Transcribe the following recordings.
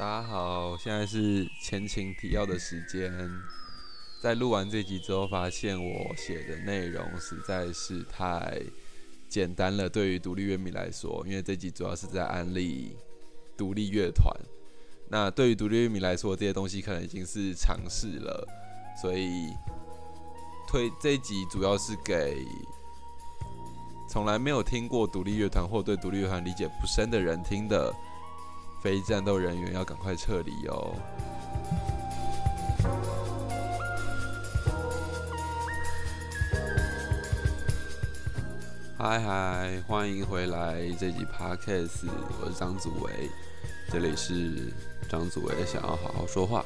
大家好，现在是前情提要的时间。在录完这集之后，发现我写的内容实在是太简单了，对于独立乐迷来说，因为这集主要是在安利独立乐团。那对于独立乐迷来说，这些东西可能已经是常识了，所以推这集主要是给从来没有听过独立乐团或对独立乐团理解不深的人听的。非战斗人员要赶快撤离哦！嗨嗨，欢迎回来这集 podcast，我是张祖维，这里是张祖维想要好好说话。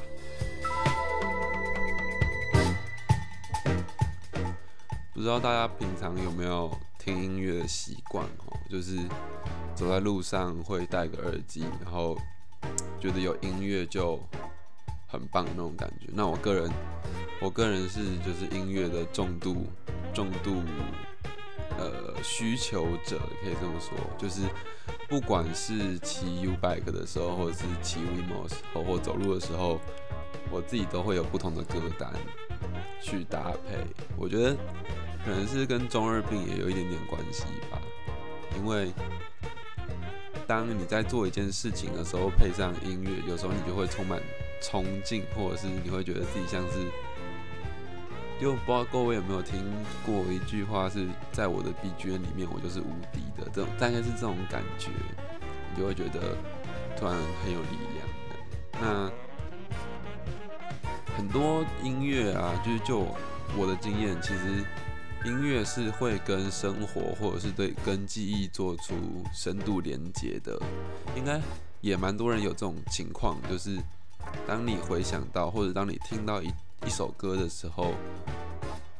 不知道大家平常有没有听音乐的习惯哦？就是。走在路上会戴个耳机，然后觉得有音乐就很棒那种感觉。那我个人，我个人是就是音乐的重度重度呃需求者，可以这么说。就是不管是骑 U bike 的时候，或者是骑 WeMo 时候，或走路的时候，我自己都会有不同的歌单去搭配。我觉得可能是跟中二病也有一点点关系吧，因为。当你在做一件事情的时候，配上音乐，有时候你就会充满冲劲，或者是你会觉得自己像是……就不知道各位有没有听过一句话，是在我的 BGM 里面，我就是无敌的，这种大概是这种感觉，你就会觉得突然很有力量。那很多音乐啊，就是就我的经验，其实。音乐是会跟生活，或者是对跟记忆做出深度连接的，应该也蛮多人有这种情况，就是当你回想到，或者当你听到一一首歌的时候，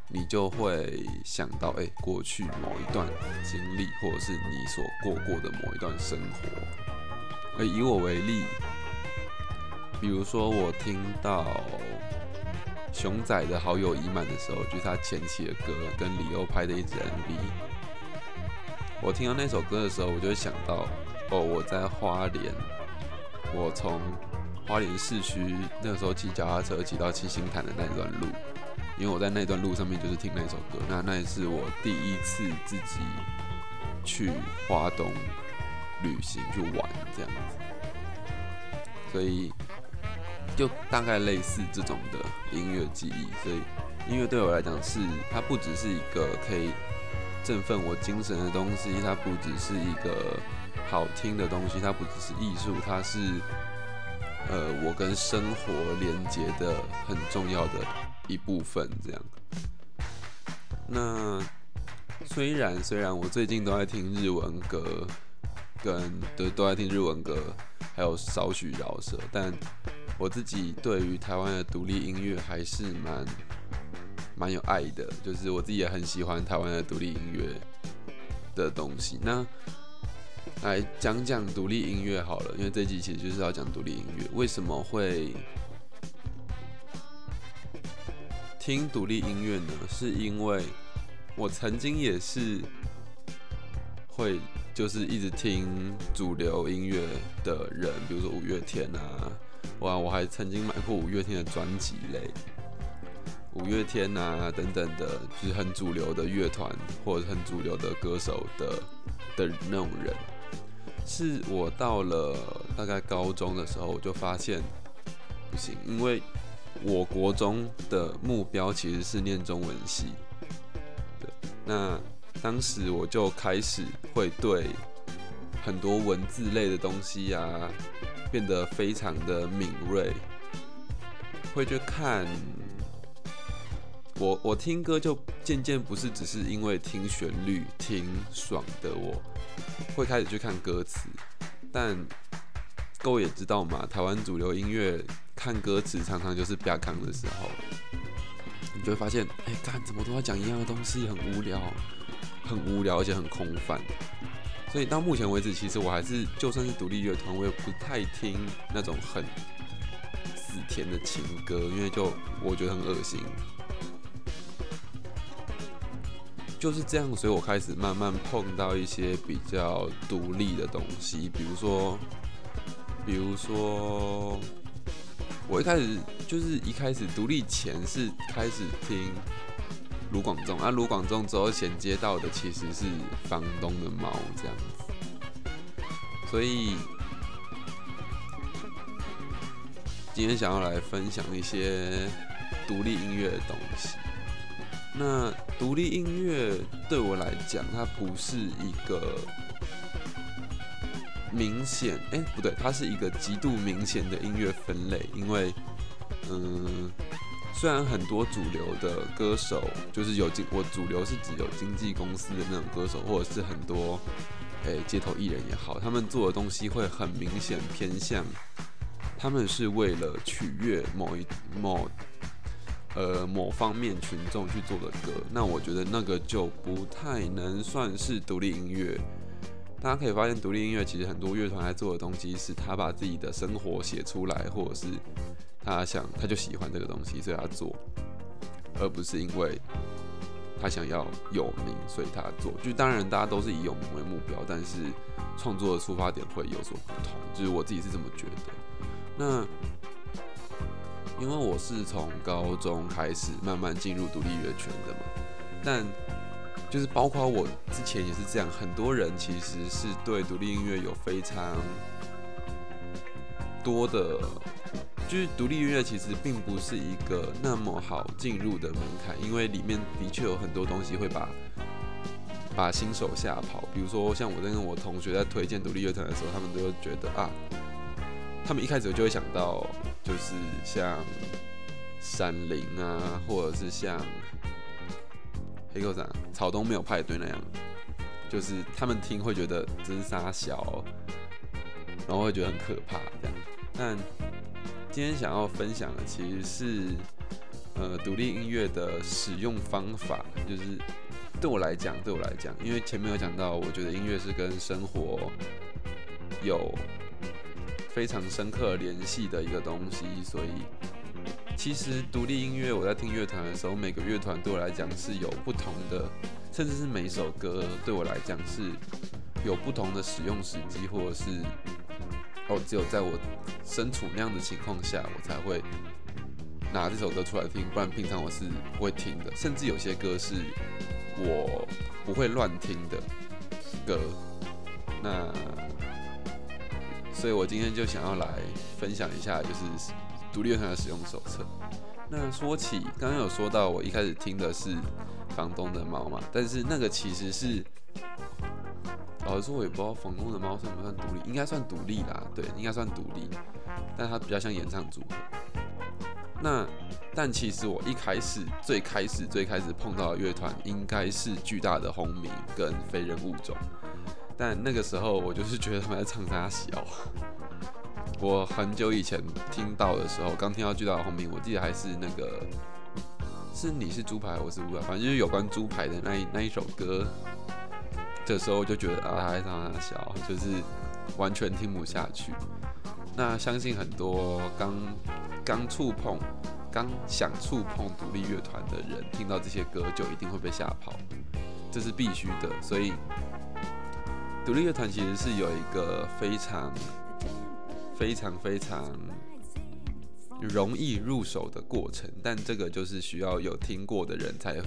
你就会想到，哎，过去某一段经历，或者是你所过过的某一段生活。以我为例，比如说我听到。熊仔的好友已满的时候，就是他前期的歌，跟李欧拍的一支 MV。我听到那首歌的时候，我就会想到，哦，我在花莲，我从花莲市区那个时候骑脚踏车骑到七星潭的那段路，因为我在那段路上面就是听那首歌，那那也是我第一次自己去花东旅行去玩这样子，所以。就大概类似这种的音乐记忆，所以音乐对我来讲是它不只是一个可以振奋我精神的东西，它不只是一个好听的东西，它不只是艺术，它是呃我跟生活连接的很重要的一部分。这样。那虽然虽然我最近都在听日文歌，跟都都在听日文歌，还有少许饶舌，但我自己对于台湾的独立音乐还是蛮蛮有爱的，就是我自己也很喜欢台湾的独立音乐的东西。那来讲讲独立音乐好了，因为这集其实就是要讲独立音乐。为什么会听独立音乐呢？是因为我曾经也是会就是一直听主流音乐的人，比如说五月天啊。哇！我还曾经买过五月天的专辑嘞，五月天啊等等的，就是很主流的乐团或者很主流的歌手的的那种人。是我到了大概高中的时候，我就发现不行，因为我国中的目标其实是念中文系的。那当时我就开始会对很多文字类的东西呀。变得非常的敏锐，会去看我我听歌就渐渐不是只是因为听旋律听爽的，我会开始去看歌词。但各位也知道嘛，台湾主流音乐看歌词常常就是比较康的时候，你就会发现，哎，看怎么都要讲一样的东西，很无聊，很无聊，而且很空泛。所以到目前为止，其实我还是就算是独立乐团，我也不太听那种很死甜的情歌，因为就我觉得很恶心。就是这样，所以我开始慢慢碰到一些比较独立的东西，比如说比如说，我一开始就是一开始独立前是开始听卢广仲，啊，卢广仲之后衔接到的其实是房东的猫这样子，所以今天想要来分享一些独立音乐的东西。那独立音乐对我来讲，它不是一个明显，哎，不对，它是一个极度明显的音乐分类。因为，嗯，虽然很多主流的歌手，就是有经，我主流是指有经纪公司的那种歌手，或者是很多，诶，街头艺人也好，他们做的东西会很明显偏向，他们是为了取悦某一某。呃，某方面群众去做的歌，那我觉得那个就不太能算是独立音乐。大家可以发现，独立音乐其实很多乐团在做的东西，是他把自己的生活写出来，或者是他想他就喜欢这个东西，所以他做，而不是因为他想要有名，所以他做。就当然大家都是以有名为目标，但是创作的出发点会有所不同。就是我自己是这么觉得。那。因为我是从高中开始慢慢进入独立乐圈的嘛，但就是包括我之前也是这样，很多人其实是对独立音乐有非常多的，就是独立音乐其实并不是一个那么好进入的门槛，因为里面的确有很多东西会把把新手吓跑，比如说像我在跟我同学在推荐独立乐团的时候，他们都会觉得啊。他们一开始就会想到，就是像山林啊，或者是像黑狗仔、草东没有派对那样，就是他们听会觉得真沙小，然后会觉得很可怕这样。但今天想要分享的其实是，呃，独立音乐的使用方法，就是对我来讲，对我来讲，因为前面有讲到，我觉得音乐是跟生活有。非常深刻联系的一个东西，所以其实独立音乐，我在听乐团的时候，每个乐团对我来讲是有不同的，甚至是每首歌对我来讲是有不同的使用时机，或者是哦，只有在我身处那样的情况下，我才会拿这首歌出来听，不然平常我是不会听的。甚至有些歌是我不会乱听的歌，那。所以我今天就想要来分享一下，就是独立乐团的使用手册。那说起刚刚有说到，我一开始听的是房东的猫嘛，但是那个其实是，老实说，我也不知道房东的猫算不算独立，应该算独立啦，对，应该算独立，但它比较像演唱组合。那但其实我一开始最开始最开始碰到的乐团，应该是巨大的轰鸣跟非人物种。但那个时候我就是觉得他们在唱啥小。我很久以前听到的时候，刚听到巨大的轰鸣，我记得还是那个是你是猪排，我是猪排，反正就是有关猪排的那一那一首歌的时候，就觉得啊，他在唱啥小，就是完全听不下去。那相信很多刚刚触碰、刚想触碰独立乐团的人，听到这些歌就一定会被吓跑，这是必须的，所以。独立乐团其实是有一个非常、非常、非常容易入手的过程，但这个就是需要有听过的人才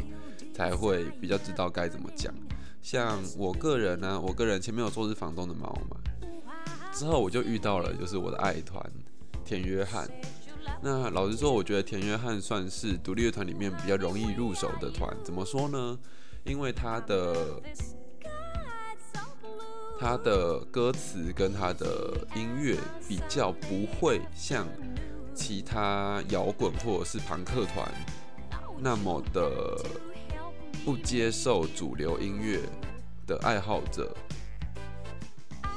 才会比较知道该怎么讲。像我个人呢，我个人前面有做是房东的猫嘛，之后我就遇到了就是我的爱团田约翰。那老实说，我觉得田约翰算是独立乐团里面比较容易入手的团。怎么说呢？因为他的。他的歌词跟他的音乐比较不会像其他摇滚或者是朋克团那么的不接受主流音乐的爱好者，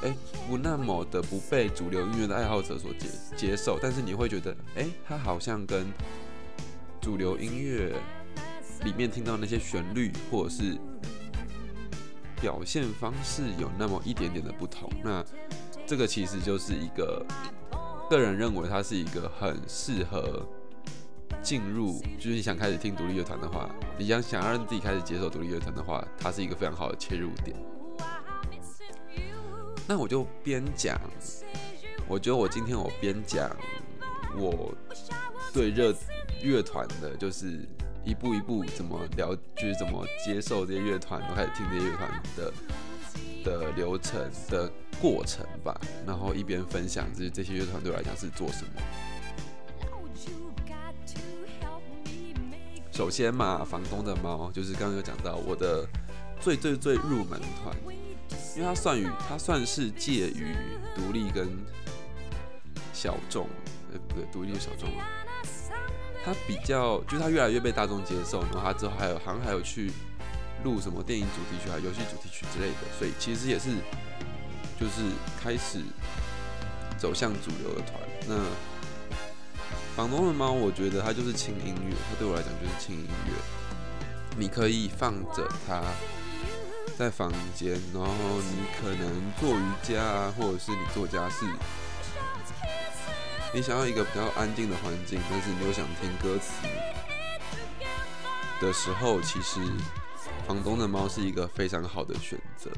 哎，不那么的不被主流音乐的爱好者所接接受，但是你会觉得，哎，他好像跟主流音乐里面听到那些旋律或者是。表现方式有那么一点点的不同，那这个其实就是一个个人认为它是一个很适合进入，就是你想开始听独立乐团的话，你想想要让自己开始接受独立乐团的话，它是一个非常好的切入点。那我就边讲我觉得我今天我边讲我对热乐团的，就是一步一步怎么了，就是怎么接受这些乐团，我开始听这些乐团的的流程的过程吧。然后一边分享，就是这些乐团对我来讲是做什么。首先嘛，房东的猫就是刚刚有讲到我的最最最入门团，因为它算于它算是介于独立跟小众，呃不对，独立小众啊，它比较就它越来越被大众接受，然后它之后还有好像还有去录什么电影主题曲啊、游戏主题曲之类的，所以其实也是就是开始走向主流的团。那房东的猫，我觉得它就是轻音乐，它对我来讲就是轻音乐。你可以放着它在房间，然后你可能做瑜伽啊，或者是你做家事，你想要一个比较安静的环境，但是你又想听歌词的时候，其实房东的猫是一个非常好的选择。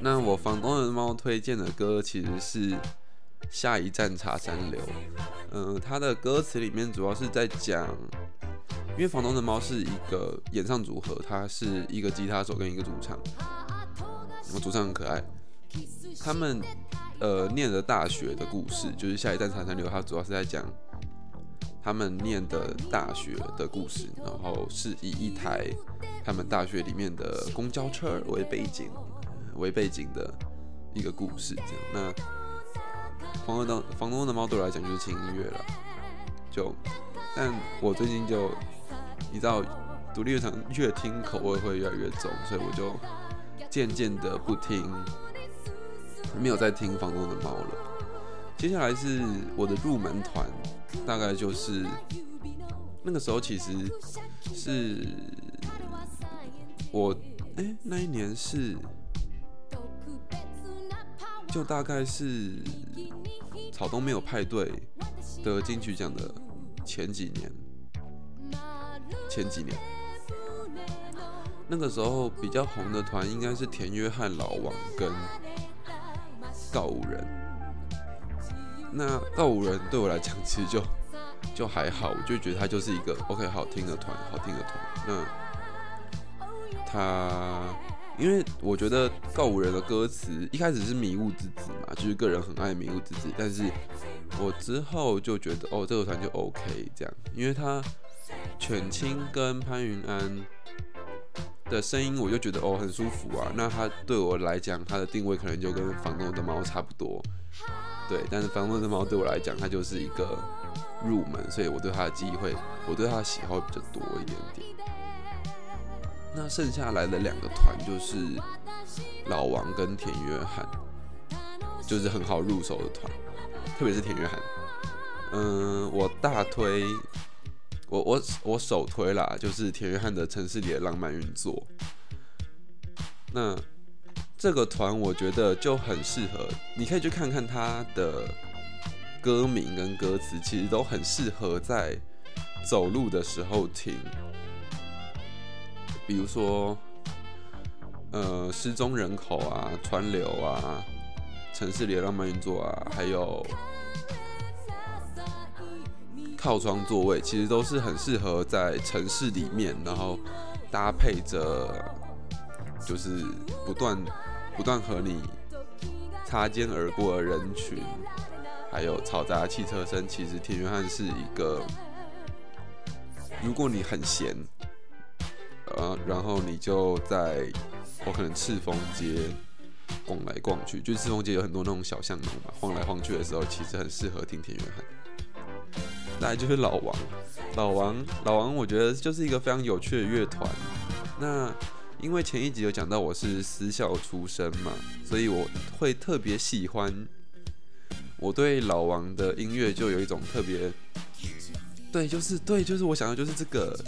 那我房东的猫推荐的歌其实是。下一站茶山流，嗯，它的歌词里面主要是在讲，因为房东的猫是一个演唱组合，它是一个吉他手跟一个主唱，我主唱很可爱，他们呃念的大学的故事，就是下一站茶山流，它主要是在讲他们念的大学的故事，然后是以一台他们大学里面的公交车为背景，为背景的一个故事，这样那。房东的房东的猫对我来讲就是轻音乐了，就，但我最近就，你知道，独立乐团越听口味会越来越重，所以我就渐渐的不听，没有再听房东的猫了。接下来是我的入门团，大概就是那个时候其实是我哎那一年是。就大概是草东没有派对得金曲奖的前几年，前几年，那个时候比较红的团应该是田约翰、老王跟告五人。那告五人对我来讲其实就 就还好，我就觉得他就是一个 OK 好听的团，好听的团。那他。因为我觉得告五人的歌词一开始是迷雾之子嘛，就是个人很爱迷雾之子，但是我之后就觉得哦，这个团就 OK 这样，因为他犬青跟潘云安的声音，我就觉得哦很舒服啊。那他对我来讲，他的定位可能就跟房东的猫差不多，对。但是房东的猫对我来讲，它就是一个入门，所以我对他的记忆会，我对他的喜好比较多一点点。那剩下来的两个团就是老王跟田约翰，就是很好入手的团，特别是田约翰。嗯，我大推，我我我首推啦，就是田约翰的《城市里的浪漫运作》。那这个团我觉得就很适合，你可以去看看他的歌名跟歌词，其实都很适合在走路的时候听。比如说，呃，失踪人口啊，川流啊，城市里的浪漫运作啊，还有靠窗座位，其实都是很适合在城市里面，然后搭配着，就是不断不断和你擦肩而过的人群，还有嘈杂汽车声。其实田园汉是一个，如果你很闲。呃，然后你就在我可能赤峰街逛来逛去，就赤峰街有很多那种小巷弄嘛，晃来晃去的时候，其实很适合听田园汉。再来就是老王，老王，老王，我觉得就是一个非常有趣的乐团。那因为前一集有讲到我是私校出身嘛，所以我会特别喜欢。我对老王的音乐就有一种特别，对，就是对，就是我想要就是这个。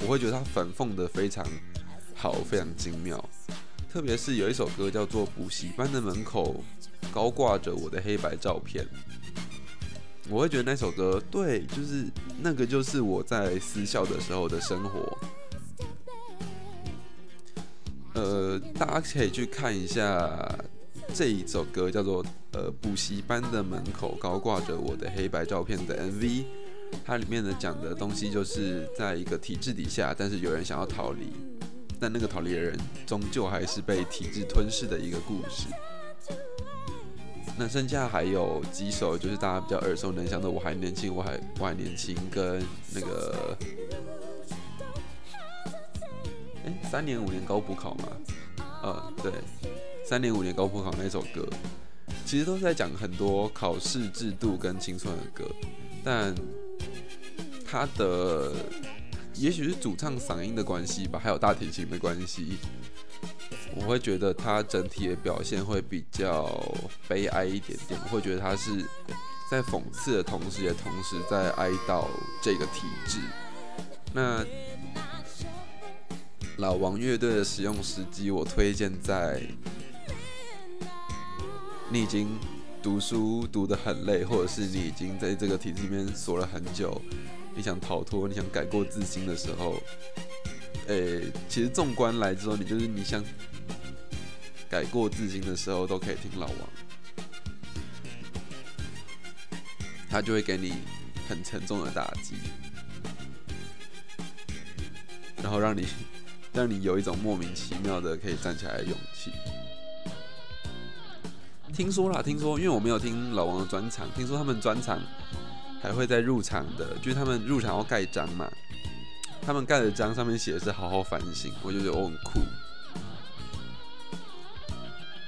我会觉得他反讽的非常好，非常精妙。特别是有一首歌叫做《补习班的门口高挂着我的黑白照片》，我会觉得那首歌对，就是那个就是我在私校的时候的生活。呃，大家可以去看一下这一首歌叫做呃补习班的门口高挂着我的黑白照片的 MV，它里面的讲的东西就是在一个体制底下，但是有人想要逃离，但那个逃离的人终究还是被体制吞噬的一个故事。那剩下还有几首，就是大家比较耳熟能详的《我还年轻，我还我还年轻》跟那个，哎，三年五年高补考嘛，呃，对，三年五年高补考那首歌，其实都是在讲很多考试制度跟青春的歌，但他的也许是主唱嗓音的关系吧，还有大提琴的关系。我会觉得他整体的表现会比较悲哀一点点，我会觉得他是在讽刺的同时，也同时在哀悼这个体制。那老王乐队的使用时机，我推荐在你已经读书读得很累，或者是你已经在这个体制里面锁了很久，你想逃脱，你想改过自新的时候。诶，其实纵观来之后，你就是你想改过自新的时候，都可以听老王，他就会给你很沉重的打击，然后让你 让你有一种莫名其妙的可以站起来的勇气。听说啦，听说，因为我没有听老王的专场，听说他们专场还会在入场的，就是他们入场要盖章嘛。他们盖的章上面写的是“好好反省”，我就觉得我很酷。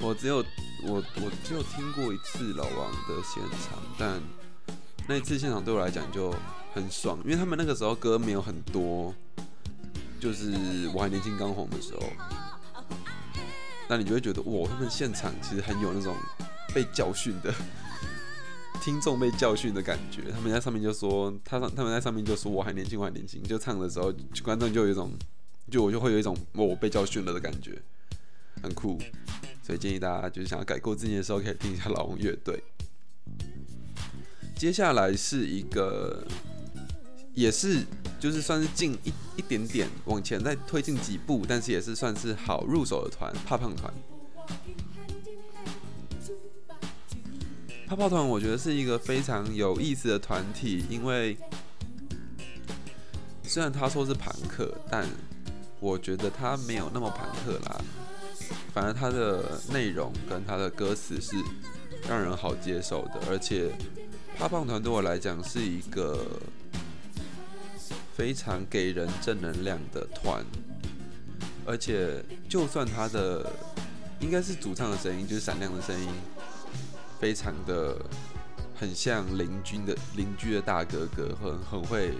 我只有我我只有听过一次老王的现场，但那一次现场对我来讲就很爽，因为他们那个时候歌没有很多，就是我还年轻刚红的时候。那你就会觉得哇，他们现场其实很有那种被教训的。听众被教训的感觉，他们在上面就说他上，他们在上面就说我还年轻，我还年轻，就唱的时候，观众就有一种，就我就会有一种我被教训了的感觉，很酷，所以建议大家就是想要改过自新的时候，可以听一下老王乐队。接下来是一个，也是就是算是进一一点点往前再推进几步，但是也是算是好入手的团，怕胖团。泡泡团我觉得是一个非常有意思的团体，因为虽然他说是朋克，但我觉得他没有那么朋克啦。反而他的内容跟他的歌词是让人好接受的，而且泡泡团对我来讲是一个非常给人正能量的团，而且就算他的应该是主唱的声音，就是闪亮的声音。非常的很像邻居的邻居的大哥哥，很很会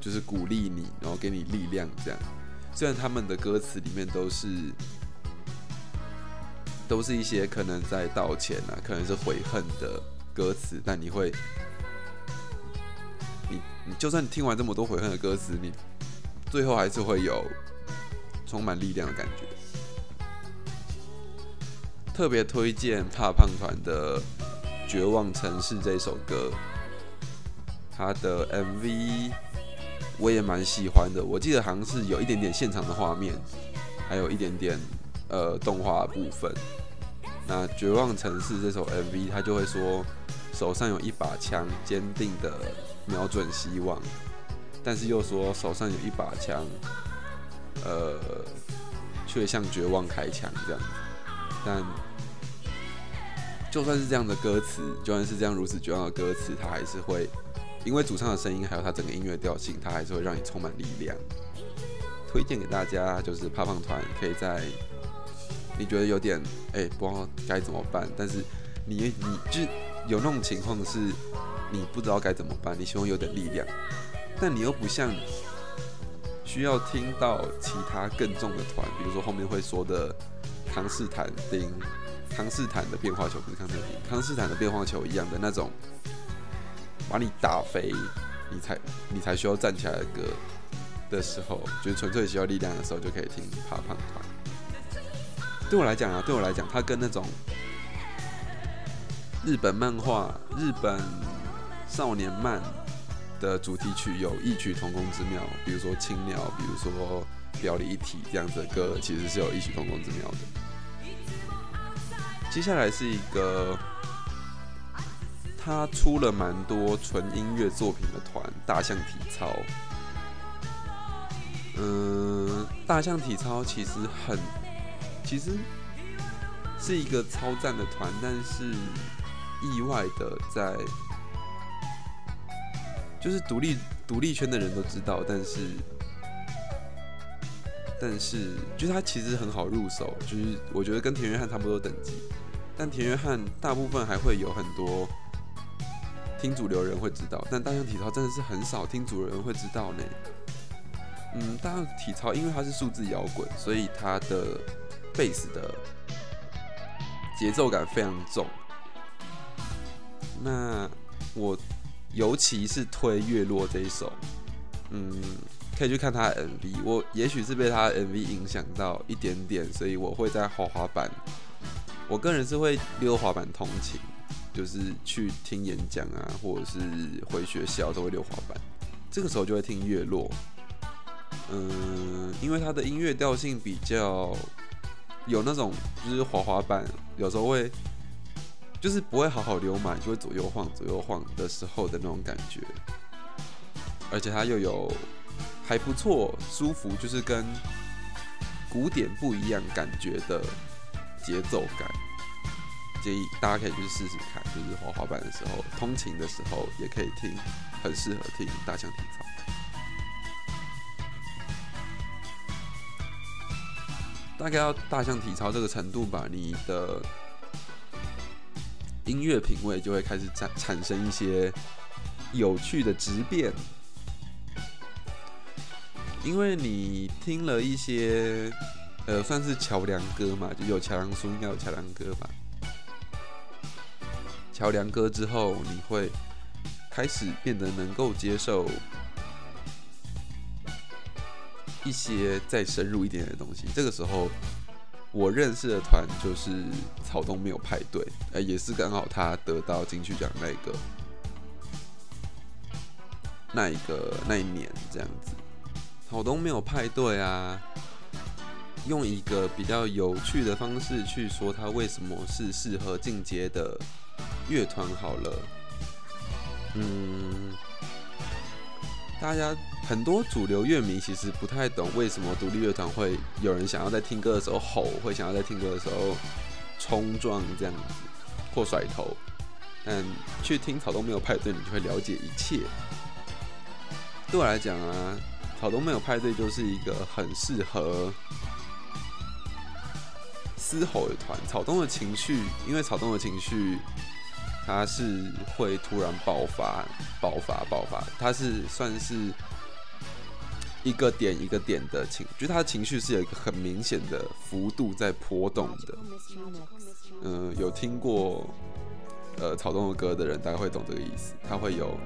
就是鼓励你，然后给你力量这样。虽然他们的歌词里面都是都是一些可能在道歉啊，可能是悔恨的歌词，但你会你你就算听完这么多悔恨的歌词，你最后还是会有充满力量的感觉。特别推荐怕胖团的《绝望城市》这首歌，它的 MV 我也蛮喜欢的。我记得好像是有一点点现场的画面，还有一点点呃动画部分。那《绝望城市》这首 MV，他就会说手上有一把枪，坚定的瞄准希望，但是又说手上有一把枪，呃，却向绝望开枪这样。但就算是这样的歌词，就算是这样如此绝望的歌词，它还是会因为主唱的声音，还有它整个音乐调性，它还是会让你充满力量。推荐给大家，就是胖胖团，可以在你觉得有点哎不知道该怎么办，但是你你就有那种情况是，你不知道该怎么办，你希望有点力量，但你又不像需要听到其他更重的团，比如说后面会说的康斯坦丁。康斯坦的变化球不是康斯坦，康斯坦的变化球一样的那种，把你打飞，你才你才需要站起来的歌的时候，就是纯粹需要力量的时候，就可以听怕胖团。对我来讲啊，对我来讲，它跟那种日本漫画、日本少年漫的主题曲有异曲同工之妙。比如说青鸟，比如说表里一体这样子的歌，其实是有异曲同工之妙的。接下来是一个他出了蛮多纯音乐作品的团——大象体操。嗯，大象体操其实很，其实是一个超赞的团，但是意外的在，就是独立独立圈的人都知道，但是。但是，就是他其实很好入手，就是我觉得跟田约翰差不多等级，但田约翰大部分还会有很多听主流人会知道，但大象体操真的是很少听主流人会知道呢。嗯，大象体操因为它是数字摇滚，所以它的贝斯的节奏感非常重。那我尤其是推《月落》这一首，嗯。可以去看他的 MV，我也许是被他的 MV 影响到一点点，所以我会在滑滑板。我个人是会溜滑板通勤，就是去听演讲啊，或者是回学校都会溜滑板。这个时候就会听月落，嗯，因为它的音乐调性比较有那种，就是滑滑板有时候会，就是不会好好溜嘛，就会左右晃左右晃的时候的那种感觉，而且它又有。还不错，舒服，就是跟古典不一样感觉的节奏感，建议大家可以去试试看，就是滑滑板的时候、通勤的时候也可以听，很适合听大象体操。大概要大象体操这个程度吧，你的音乐品味就会开始产产生一些有趣的质变。因为你听了一些，呃，算是桥梁歌嘛，就有桥梁书，应该有桥梁歌吧。桥梁歌之后，你会开始变得能够接受一些再深入一点的东西。这个时候，我认识的团就是草东没有派对，呃，也是刚好他得到金曲奖那一个那一个那一年这样子。草东没有派对啊，用一个比较有趣的方式去说它为什么是适合进阶的乐团好了。嗯，大家很多主流乐迷其实不太懂为什么独立乐团会有人想要在听歌的时候吼，会想要在听歌的时候冲撞这样子或甩头，但去听草东没有派对，你就会了解一切。对我来讲啊。草东没有派对，就是一个很适合嘶吼的团。草东的情绪，因为草东的情绪，它是会突然爆发、爆发、爆发。它是算是一个点一个点的情，就他的情绪是有一个很明显的幅度在波动的。嗯，有听过呃草东的歌的人，大概会懂这个意思。它会有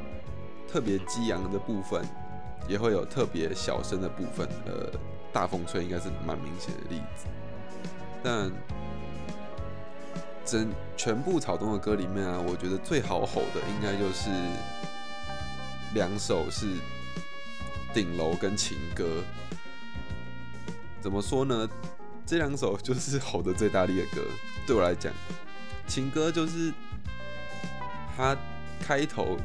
特别激昂的部分。也会有特别小声的部分，呃，大风吹应该是蛮明显的例子。但整全部草东的歌里面啊，我觉得最好吼的应该就是两首是顶楼跟情歌。怎么说呢？这两首就是吼的最大力的歌。对我来讲，情歌就是它开头。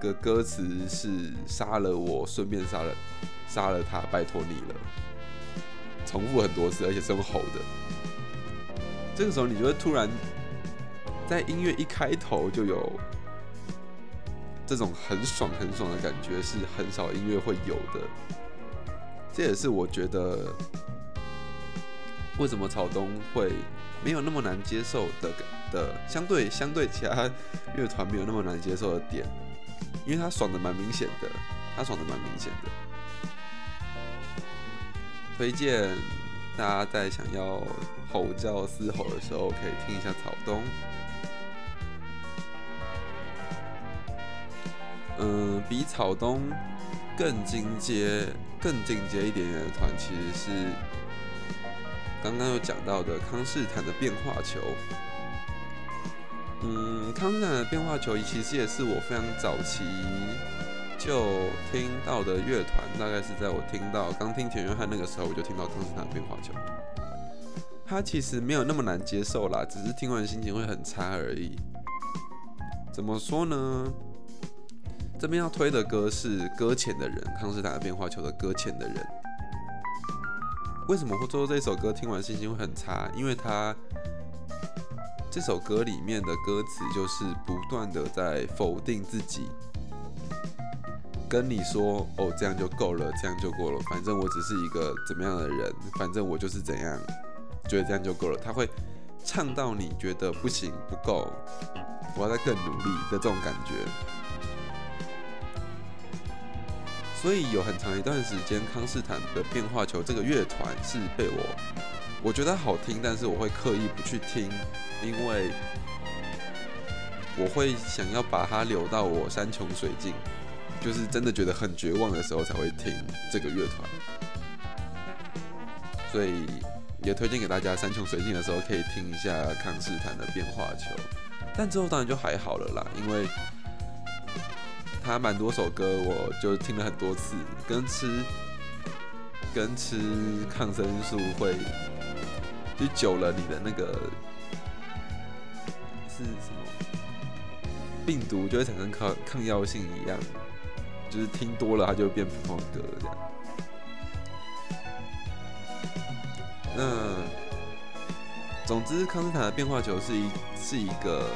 的歌词是杀了我，顺便杀了杀了他，拜托你了。重复很多次，而且是用吼的。这个时候，你就会突然在音乐一开头就有这种很爽很爽的感觉，是很少音乐会有的。这也是我觉得为什么草东会没有那么难接受的的，相对相对其他乐团没有那么难接受的点。因为他爽的蛮明显的，他爽的蛮明显的。推荐大家在想要吼叫嘶吼的时候，可以听一下草东。嗯，比草东更进阶、更进阶一点点的团，其实是刚刚有讲到的康士坦的变化球。嗯，康斯坦的变化球其实也是我非常早期就听到的乐团，大概是在我听到刚听田约翰那个时候，我就听到康斯坦变化球。他其实没有那么难接受啦，只是听完心情会很差而已。怎么说呢？这边要推的歌是《搁浅的人》，康斯坦的变化球的《搁浅的人》。为什么会做这首歌？听完心情会很差，因为他这首歌里面的歌词就是不断的在否定自己，跟你说哦，这样就够了，这样就够了，反正我只是一个怎么样的人，反正我就是怎样，觉得这样就够了。他会唱到你觉得不行不够，我要再更努力的这种感觉。所以有很长一段时间，康斯坦的变化球这个乐团是被我，我觉得好听，但是我会刻意不去听，因为我会想要把它留到我山穷水尽，就是真的觉得很绝望的时候才会听这个乐团。所以也推荐给大家，山穷水尽的时候可以听一下康斯坦的变化球。但之后当然就还好了啦，因为。他蛮多首歌，我就听了很多次，跟吃跟吃抗生素会，就久了你的那个是什么病毒就会产生抗抗药性一样，就是听多了它就会变普通的歌这样。那总之，康斯坦的变化球是一是一个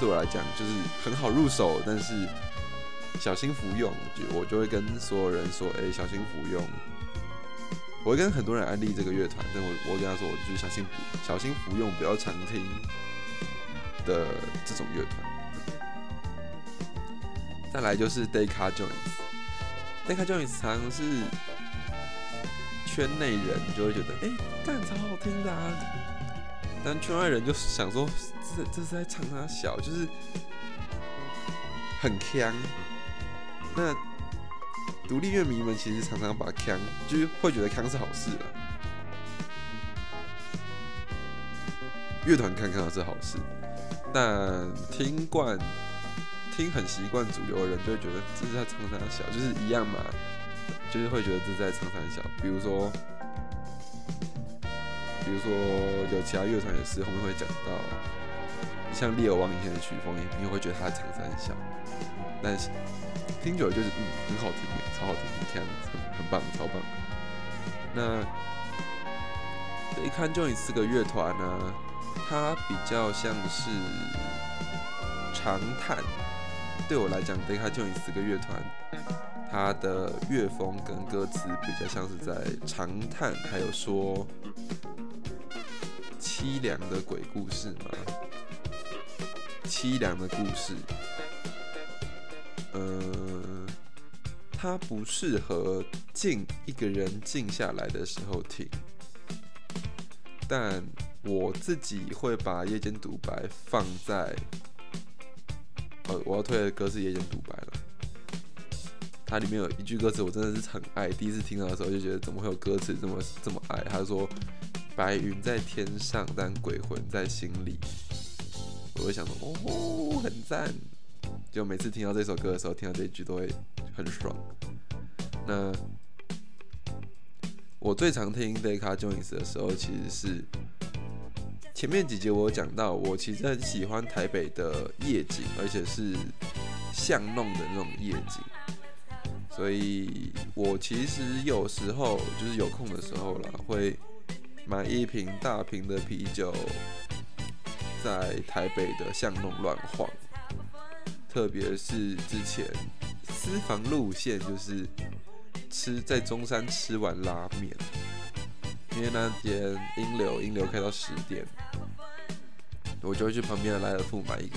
对我来讲就是很好入手，但是。小心服用，就我就会跟所有人说，哎，小心服用。我会跟很多人安利这个乐团，但我我跟他说，我就是小心小心服用，不要常听的这种乐团。再来就是 Decca Jones，Decca Jones 常常是圈内人就会觉得，哎，干超好听的啊，但圈外人就想说，这这是在唱他小，就是很强。那独立乐迷们其实常常把腔，就是会觉得腔是好事了。乐团看看是好事，但听惯、听很习惯主流的人就会觉得这是在唱三小，就是一样嘛，就是会觉得这是在唱三小。比如说，比如说有其他乐团也是，后面会讲到，像利尔王以前的曲风，也会觉得他在唱三小，但是。听久了就是嗯很好听耶，超好听，你看很很棒，超棒。那这一看就你四个乐团呢，它比较像是长叹。对我来讲，对看就你四个乐团，它的乐风跟歌词比较像是在长叹，还有说凄凉的鬼故事嘛，凄凉的故事。呃，它不适合静一个人静下来的时候听，但我自己会把夜间独白放在，我要推的歌是夜间独白了。它里面有一句歌词，我真的是很爱。第一次听到的时候就觉得，怎么会有歌词这么这么爱？他说：“白云在天上，但鬼魂在心里。”我会想说：“哦，很赞。”就每次听到这首歌的时候，听到这一句都会很爽。那我最常听 Decca Jones 的时候，其实是前面几节我有讲到，我其实很喜欢台北的夜景，而且是巷弄的那种夜景。所以我其实有时候就是有空的时候啦，会买一瓶大瓶的啤酒，在台北的巷弄乱晃。特别是之前私房路线，就是吃在中山吃完拉面，因为那天英流英流开到十点，我就会去旁边的莱尔富买一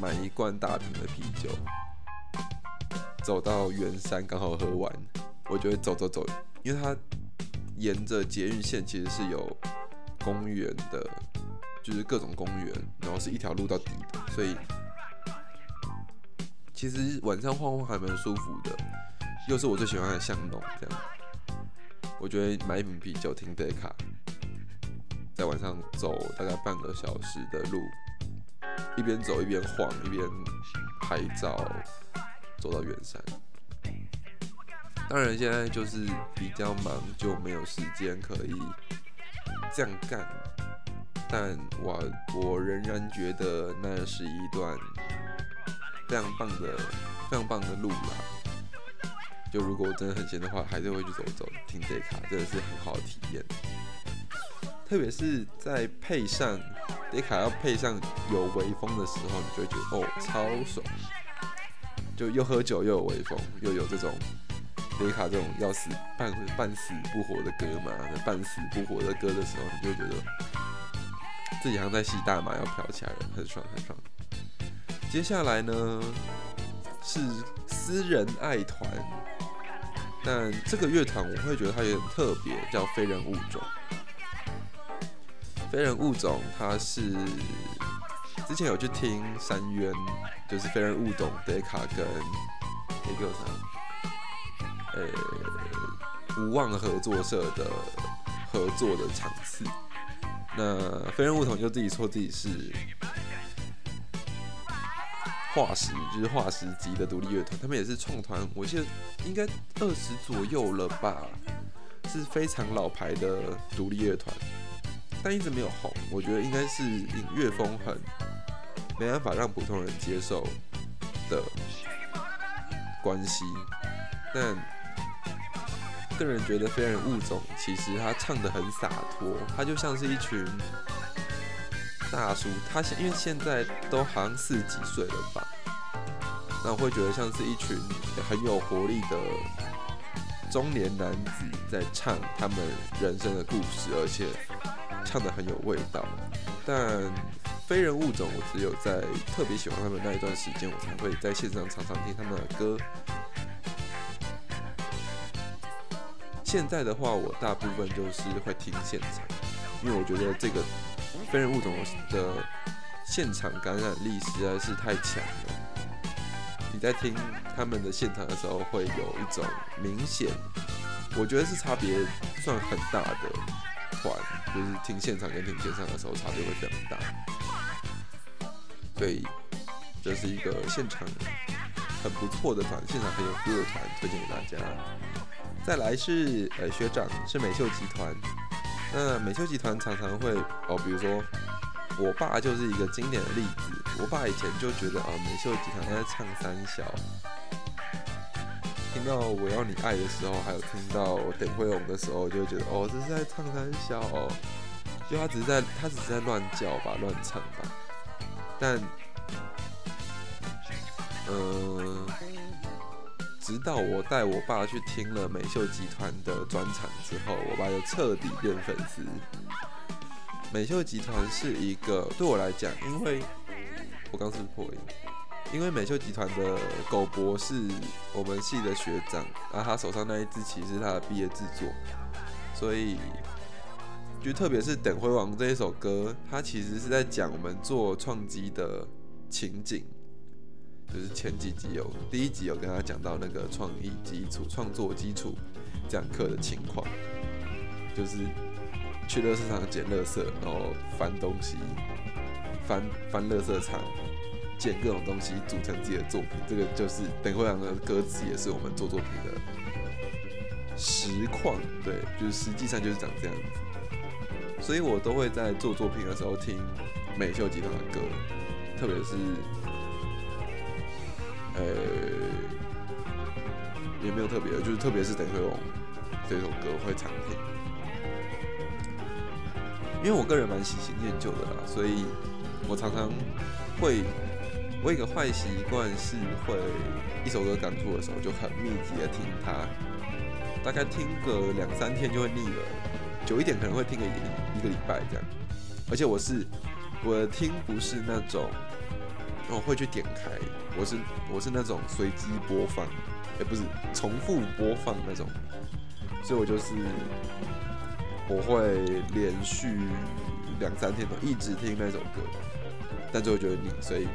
买一罐大瓶的啤酒，走到圆山刚好喝完，我就会走走走，因为它沿着捷运线其实是有公园的，就是各种公园，然后是一条路到底的，所以。其实晚上晃晃还蛮舒服的，又是我最喜欢的巷弄，这样，我觉得买一瓶啤酒听 Decca，在晚上走大概半个小时的路，一边走一边晃一边拍照，走到远山。当然现在就是比较忙，就没有时间可以这样干。但我我仍然觉得那是一段非常棒的、非常棒的路啦。就如果我真的很闲的话，还是会去走走，听 d 卡，真的是很好的体验。特别是在配上 d 卡要配上有微风的时候，你就会觉得哦，超爽！就又喝酒又有微风，又有这种 d 卡这种要死半半死不活的歌嘛，那半死不活的歌的时候，你就觉得自己好像在吸大麻要飘起来了，很爽很爽。接下来呢是私人爱团。但这个乐团我会觉得它有点特别，叫非人物种。非人物种，它是之前有去听三渊，就是非人物种德卡跟那个啥，呃，无望合作社的合作的场次。那非人物种就自己说自己是。化石就是化石级的独立乐团，他们也是创团，我记得应该二十左右了吧，是非常老牌的独立乐团，但一直没有红。我觉得应该是音乐风很没办法让普通人接受的关系。但个人觉得非人物种其实他唱的很洒脱，他就像是一群。大叔，他现因为现在都好像四十几岁了吧，那我会觉得像是一群很有活力的中年男子在唱他们人生的故事，而且唱的很有味道。但非人物种，我只有在特别喜欢他们那一段时间，我才会在线上常常听他们的歌。现在的话，我大部分就是会听现场，因为我觉得这个。非人物种的现场感染力实在是太强了。你在听他们的现场的时候，会有一种明显，我觉得是差别算很大的团，就是听现场跟听线上的时候差别会非常大。所以这是一个现场很不错的团，现场很有 feel 的团，推荐给大家。再来是呃学长，是美秀集团。那美秀集团常常会哦，比如说我爸就是一个经典的例子。我爸以前就觉得啊，美秀集团在唱三小。听到我要你爱的时候，还有听到等会龙的时候，就觉得哦，这是在唱三小哦。就他只是在他只是在乱叫吧，乱唱吧。但，嗯。直到我带我爸去听了美秀集团的专场之后，我爸就彻底变粉丝。美秀集团是一个对我来讲，因为我刚是不是破音，因为美秀集团的狗博是我们系的学长，然后他手上那一支旗是他的毕业制作，所以就特别是《等辉王》这一首歌，它其实是在讲我们做创机的情景。就是前几集有第一集有跟他讲到那个创意基础、创作基础讲课的情况，就是去乐色场捡乐色，然后翻东西，翻翻乐色场，捡各种东西组成自己的作品。这个就是等会两个歌词也是我们做作品的实况，对，就是实际上就是长这样子。所以我都会在做作品的时候听美秀集团的歌，特别是。呃，也没有特别，就是特别是等会王这首歌会常听，因为我个人蛮喜新厌旧的啦，所以我常常会，我一个坏习惯是会一首歌刚出的时候就很密集的听它，大概听个两三天就会腻了，久一点可能会听个一一个礼拜这样，而且我是我的听不是那种。我会去点开，我是我是那种随机播放，也不是重复播放那种，所以我就是我会连续两三天都一直听那首歌，但最后觉得腻，所以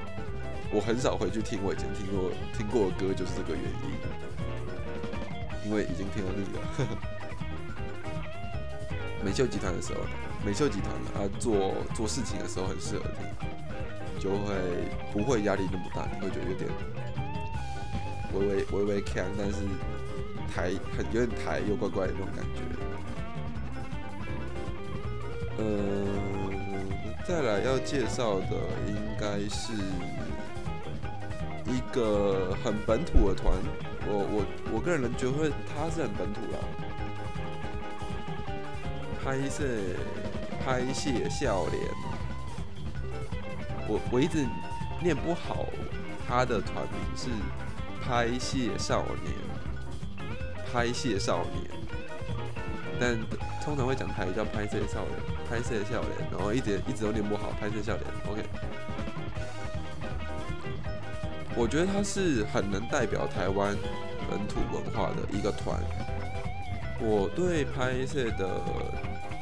我很少回去听我以前听过听过的歌，就是这个原因，因为已经听了腻了。美秀集团的时候，美秀集团啊做做事情的时候很适合听。就会不会压力那么大，你会觉得有点微微微微强，但是台很有点台又怪怪的那种感觉。嗯，再来要介绍的应该是一个很本土的团，我我我个人觉得他是很本土啦。拍摄拍谢笑脸，我我一直念不好他的团名是拍戏少年，拍戏少年，但通常会讲台语叫拍谢少年，拍谢笑脸，然后一直一直都念不好拍谢笑脸，OK。我觉得他是很能代表台湾本土文化的一个团。我对拍摄的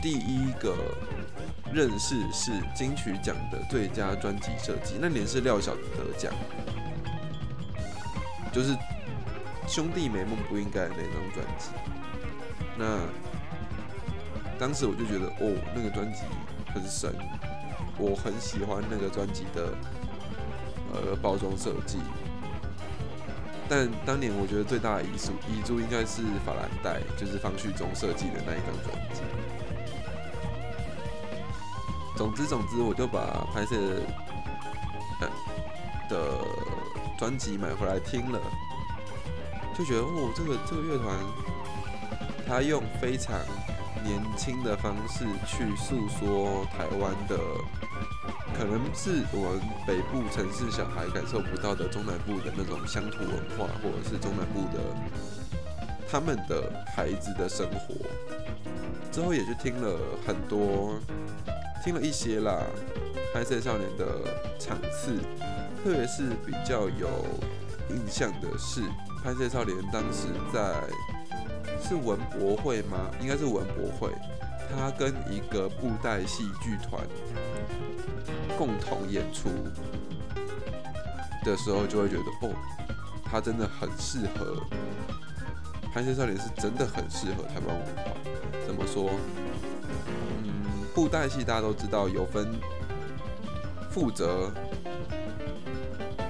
第一个认识是金曲奖的最佳专辑设计，那年是廖晓得奖，就是《兄弟美梦不应该》那张专辑。那当时我就觉得，哦，那个专辑很神，我很喜欢那个专辑的呃包装设计。但当年我觉得最大的遗书遗珠应该是法兰黛，就是方旭中设计的那一张专辑。总之总之，我就把拍摄的专辑买回来听了，就觉得哦，这个这个乐团，他用非常年轻的方式去诉说台湾的。可能是我们北部城市小孩感受不到的中南部的那种乡土文化，或者是中南部的他们的孩子的生活。之后也就听了很多，听了一些啦。拍摄少年的场次，特别是比较有印象的是，拍摄少年当时在是文博会吗？应该是文博会，他跟一个布袋戏剧团。共同演出的时候，就会觉得哦，他真的很适合《拍摄少年》，是真的很适合台湾文化。怎么说？布袋戏大家都知道，有分负责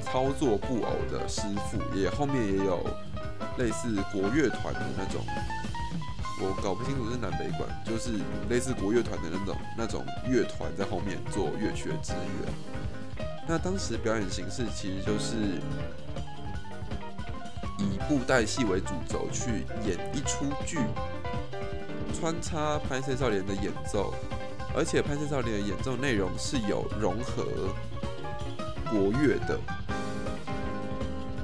操作布偶的师傅，也后面也有类似国乐团的那种。我搞不清楚是南北管，就是类似国乐团的那种那种乐团在后面做乐曲的支援。那当时表演形式其实就是以布袋戏为主轴去演一出剧，穿插拍摄少年的演奏，而且拍摄少年的演奏内容是有融合国乐的，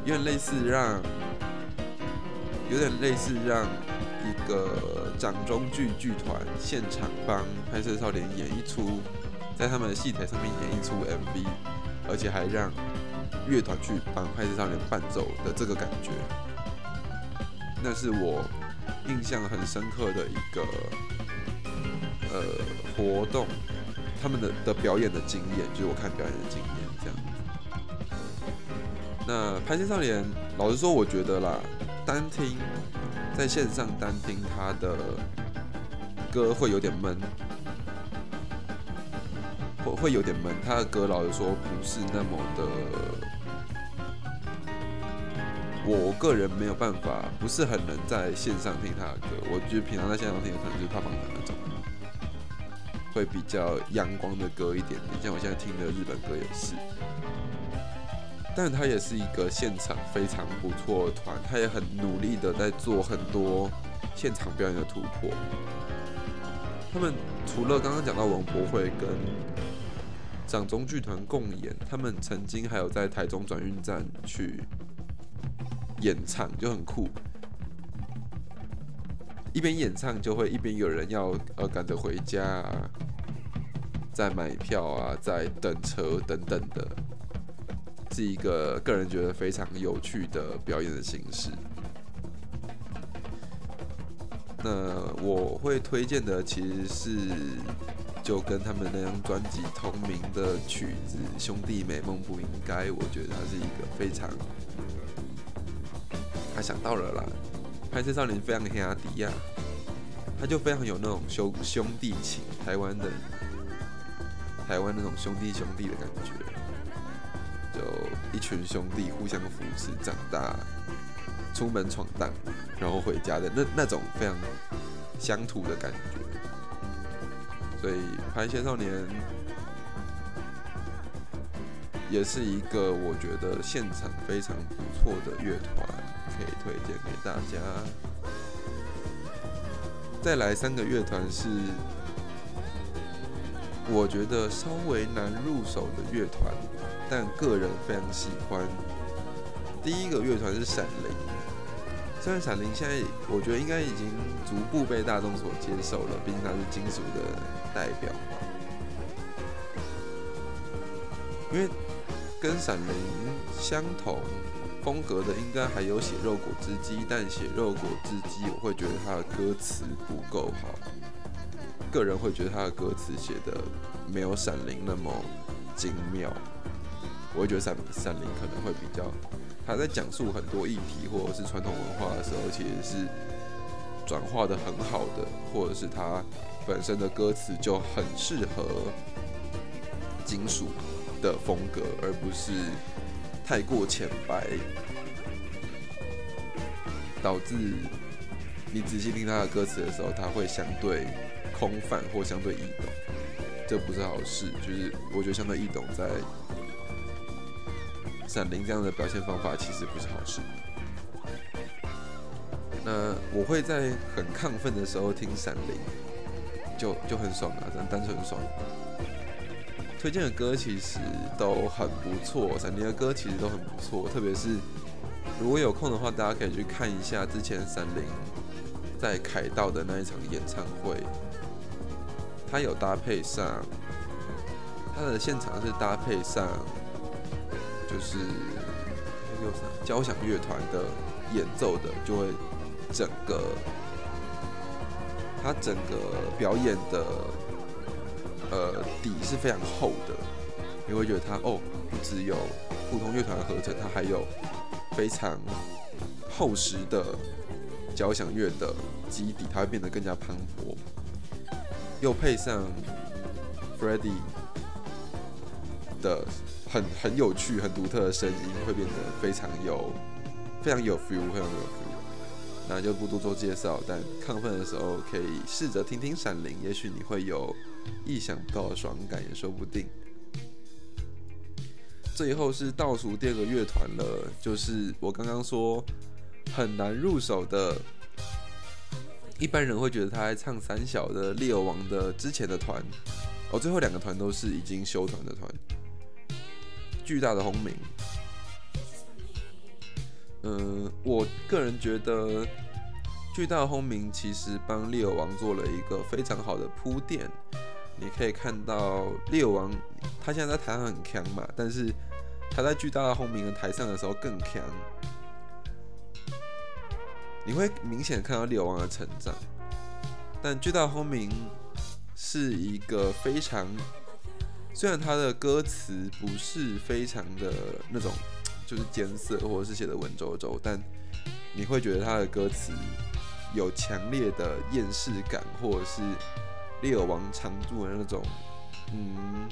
有点类似让，有点类似让。一个掌中剧剧团现场帮拍摄少年演一出，在他们的戏台上面演一出 MV，而且还让乐团去帮拍摄少年伴奏的这个感觉，那是我印象很深刻的一个呃活动，他们的的表演的经验，就是我看表演的经验这样。那拍摄少年，老实说，我觉得啦，单听。在线上单听他的歌会有点闷，会会有点闷。他的歌老实说不是那么的，我个人没有办法，不是很能在线上听他的歌。我觉得平常在线上听可能就是胖胖的那种，会比较阳光的歌一点。点，像我现在听的日本歌也是。但他也是一个现场非常不错的团，他也很努力的在做很多现场表演的突破。他们除了刚刚讲到王博会跟掌中剧团共演，他们曾经还有在台中转运站去演唱，就很酷。一边演唱就会一边有人要呃赶着回家啊，在买票啊，在等车等等的。是一个个人觉得非常有趣的表演的形式。那我会推荐的其实是就跟他们那张专辑同名的曲子《兄弟美梦不应该》，我觉得它是一个非常……他想到了啦，拍摄少年非常的黑阿迪亚，他就非常有那种兄兄弟情，台湾的台湾那种兄弟兄弟的感觉。就一群兄弟互相扶持长大，出门闯荡，然后回家的那那种非常乡土的感觉。所以《拍戏少年》也是一个我觉得现场非常不错的乐团，可以推荐给大家。再来三个乐团是我觉得稍微难入手的乐团，但个人非常喜欢。第一个乐团是闪灵，虽然闪灵现在我觉得应该已经逐步被大众所接受了，毕竟它是金属的代表嘛。因为跟闪灵相同风格的，应该还有血肉果汁机，但血肉果汁机我会觉得它的歌词不够好，个人会觉得它的歌词写的没有闪灵那么精妙。我会觉得闪闪灵可能会比较，他在讲述很多议题或者是传统文化的时候，其实是转化的很好的，或者是它本身的歌词就很适合金属。的风格，而不是太过浅白，导致你仔细听他的歌词的时候，他会相对空泛或相对易懂，这不是好事。就是我觉得相对易懂，在闪灵这样的表现方法，其实不是好事。那我会在很亢奋的时候听闪灵，就就很爽啊，单单纯爽。推荐的歌其实都很不错，闪灵的歌其实都很不错，特别是如果有空的话，大家可以去看一下之前闪灵在凯道的那一场演唱会，他有搭配上他的现场是搭配上就是交响乐团的演奏的，就会整个他整个表演的。呃，底是非常厚的，你会觉得它哦，不只有普通乐团合成，它还有非常厚实的交响乐的基底，它会变得更加磅礴。又配上 Freddy 的很很有趣、很独特的声音，会变得非常有非常有 feel，非常有 feel。那就不多做介绍，但亢奋的时候可以试着听听《闪灵》，也许你会有。意想不到的爽感也说不定。最后是倒数第二个乐团了，就是我刚刚说很难入手的，一般人会觉得他在唱三小的利尔王的之前的团，哦，最后两个团都是已经休团的团。巨大的轰鸣，嗯，我个人觉得巨大的轰鸣其实帮利尔王做了一个非常好的铺垫。你可以看到猎王，他现在在台上很强嘛，但是他在巨大的轰鸣的台上的时候更强。你会明显看到猎王的成长，但巨大轰鸣是一个非常，虽然他的歌词不是非常的那种，就是艰涩或者是写的文绉绉，但你会觉得他的歌词有强烈的厌世感，或者是。猎王常驻的那种，嗯，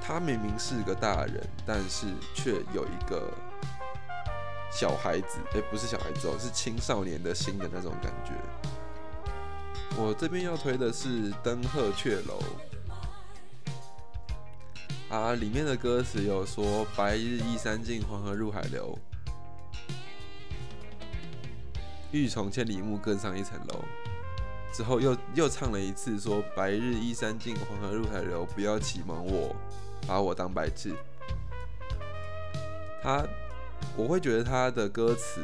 他明明是个大人，但是却有一个小孩子，哎，不是小孩子哦，是青少年的心的那种感觉。我这边要推的是《登鹤雀楼》啊，里面的歌词有说“白日依山尽，黄河入海流，欲从千里目，更上一层楼。”之后又又唱了一次，说“白日依山尽，黄河入海流，不要启蒙我，把我当白痴。”他，我会觉得他的歌词，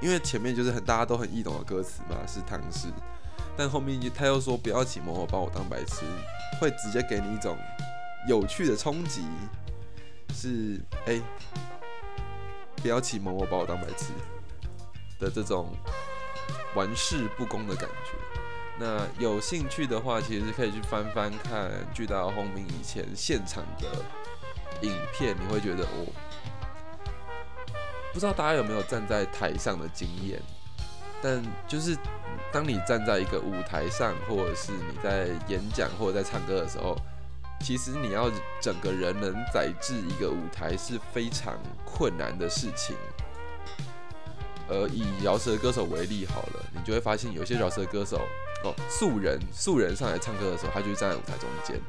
因为前面就是很大家都很易懂的歌词嘛，是唐诗，但后面他又说“不要启蒙我，把我当白痴”，会直接给你一种有趣的冲击，是哎，不要启蒙我，把我当白痴的这种玩世不恭的感觉。那有兴趣的话，其实可以去翻翻看巨大的轰鸣以前现场的影片，你会觉得哦，不知道大家有没有站在台上的经验？但就是当你站在一个舞台上，或者是你在演讲或者在唱歌的时候，其实你要整个人能载至一个舞台是非常困难的事情。而以饶舌歌手为例好了，你就会发现有些饶舌歌手。哦，素人素人上来唱歌的时候，他就站在舞台中间，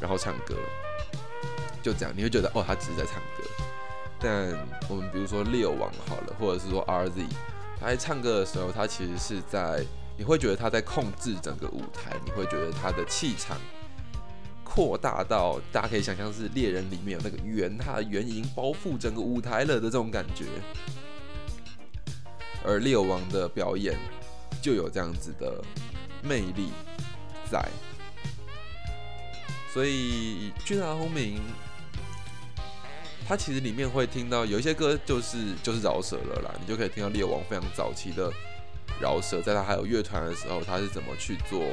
然后唱歌。就这样，你会觉得哦，他只是在唱歌。但我们比如说猎王好了，或者是说 RZ，他在唱歌的时候，他其实是在，你会觉得他在控制整个舞台，你会觉得他的气场扩大到大家可以想象是猎人里面有那个圆，他的圆影包覆整个舞台了的这种感觉。而猎王的表演就有这样子的魅力在，所以巨大轰鸣。它其实里面会听到有一些歌就是就是饶舌了啦，你就可以听到猎王非常早期的饶舌，在他还有乐团的时候，他是怎么去做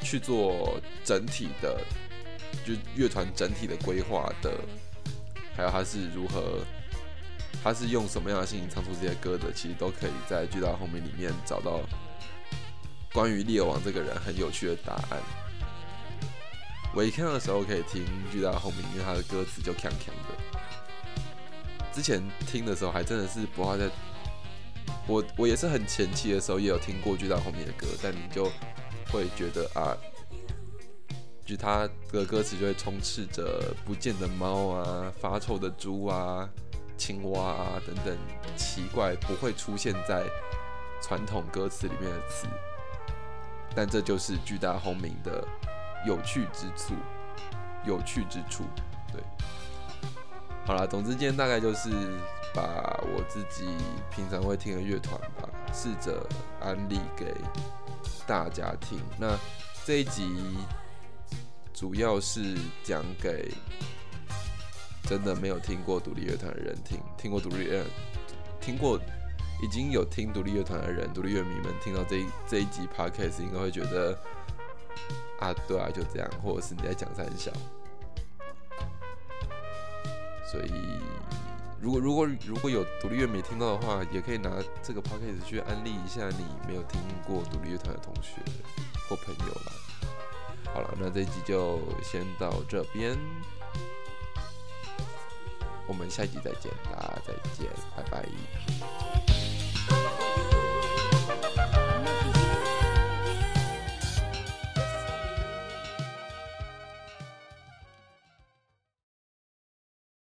去做整体的就乐团整体的规划的，还有他是如何他是用什么样的心情唱出这些歌的，其实都可以在巨大后面里面找到关于猎王这个人很有趣的答案。尾腔的时候可以听巨大的轰鸣，因为他的歌词就强强的。之前听的时候还真的是不怕在，我我也是很前期的时候也有听过巨大轰鸣的歌，但你就会觉得啊，就他的歌词就会充斥着不见的猫啊、发臭的猪啊、青蛙啊等等奇怪不会出现在传统歌词里面的词，但这就是巨大轰鸣的。有趣之处，有趣之处，对，好了，总之今天大概就是把我自己平常会听的乐团吧，试着安利给大家听。那这一集主要是讲给真的没有听过独立乐团的人听，听过独立乐，听过已经有听独立乐团的人，独立乐迷们听到这一这一集 podcast 应该会觉得。啊，对啊，就这样，或者是你在讲三小，所以如果如果如果有独立乐迷听到的话，也可以拿这个 podcast 去安利一下你没有听过独立乐团的同学或朋友啦。好了，那这一集就先到这边，我们下一集再见，大家再见，拜拜。